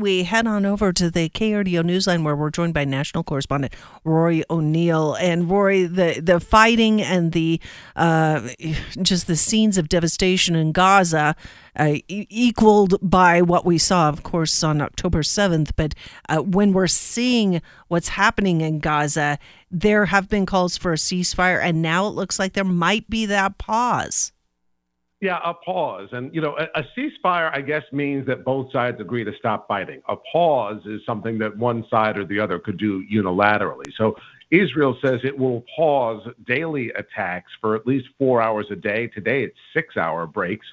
We head on over to the KRDO Newsline where we're joined by national correspondent Rory O'Neill. And Rory, the, the fighting and the uh, just the scenes of devastation in Gaza uh, equaled by what we saw, of course, on October 7th. But uh, when we're seeing what's happening in Gaza, there have been calls for a ceasefire, and now it looks like there might be that pause. Yeah, a pause. And, you know, a, a, ceasefire, I guess, means that both sides agree to stop fighting. A pause is something that one side or the other could do unilaterally. So Israel says it will pause daily attacks for at least four hours a day. Today, it's six hour breaks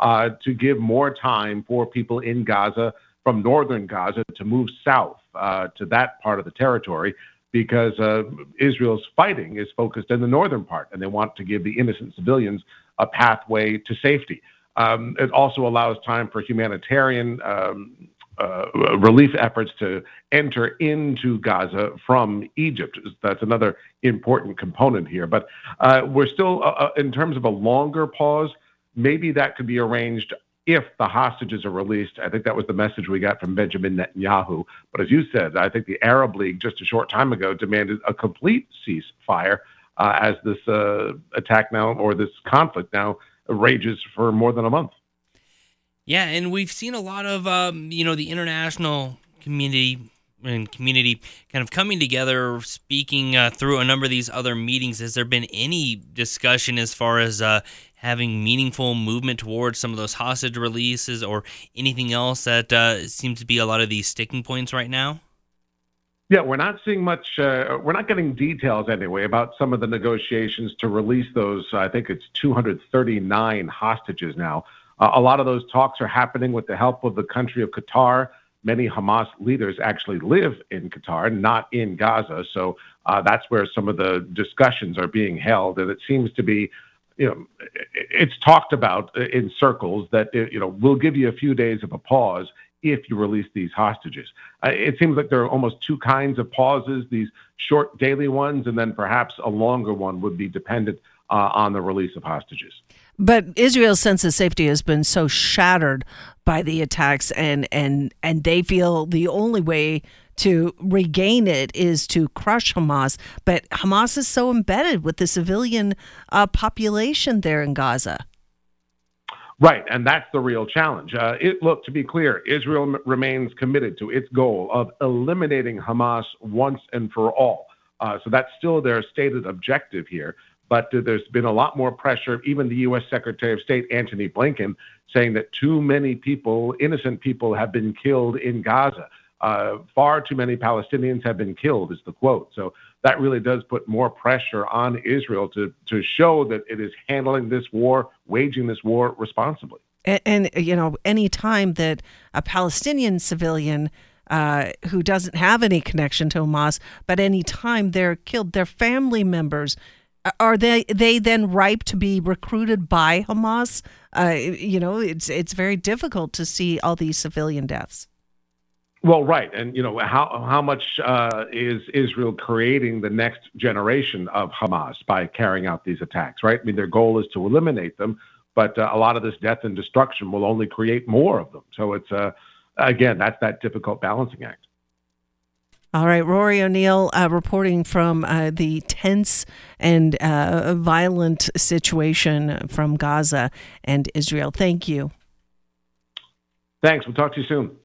uh, to give more time for people in Gaza from northern Gaza to move south uh, to that part of the territory because uh, Israel's fighting is focused in the northern part, and they want to give the innocent civilians a pathway to safety. Um, it also allows time for humanitarian um, uh, relief efforts to enter into Gaza from Egypt. That's another important component here. But uh, we're still, uh, uh in terms of a longer pause, maybe that could be arranged if the hostages are released. I think that was the message we got from Benjamin Netanyahu. But as you said, I think the Arab League just a short time ago demanded a complete ceasefire as this uh, attack now or this conflict now rages for more than a month. Yeah, and we've seen a lot of um, you know the international community and community kind of coming together, speaking uh, through a number of these other meetings. Has there been any discussion as far as uh, having meaningful movement towards some of those hostage releases or anything else that uh, seems to be a lot of these sticking points right now? Yeah, we're not seeing much. Uh, we're not getting details anyway about some of the negotiations to release those. I think it's 239 hostages now. Uh, a lot of those talks are happening with the help of the country of Qatar. Many Hamas leaders actually live in Qatar, not in Gaza. So uh, that's where some of the discussions are being held. And it seems to be, you know, it's talked about in circles that, you know, we'll give you a few days of a pause if you release these hostages. Uh, it seems like there are almost two kinds of pauses these short daily ones, and then perhaps a longer one would be dependent uh, on the release of hostages. But Israel's sense of safety has been so shattered by the attacks, and, and, and they feel the only way to regain it is to crush Hamas. But Hamas is so embedded with the civilian uh, population there in Gaza. Right, and that's the real challenge. Uh, it, look, to be clear, Israel m- remains committed to its goal of eliminating Hamas once and for all. Uh, so that's still their stated objective here. But uh, there's been a lot more pressure, even the U.S. Secretary of State Antony Blinken saying that too many people, innocent people, have been killed in Gaza. Uh, far too many Palestinians have been killed, is the quote. So that really does put more pressure on Israel to, to show that it is handling this war, waging this war responsibly. And, and you know, any time that a Palestinian civilian uh, who doesn't have any connection to Hamas, but any time they're killed, their family members, are they they then ripe to be recruited by Hamas? Uh, you know, it's it's very difficult to see all these civilian deaths. Well, right, and you know how how much uh, is Israel creating the next generation of Hamas by carrying out these attacks? Right, I mean their goal is to eliminate them, but uh, a lot of this death and destruction will only create more of them. So it's uh, again that's that difficult balancing act. All right, Rory O'Neill uh, reporting from uh, the tense and uh, violent situation from Gaza and Israel. Thank you. Thanks. We'll talk to you soon.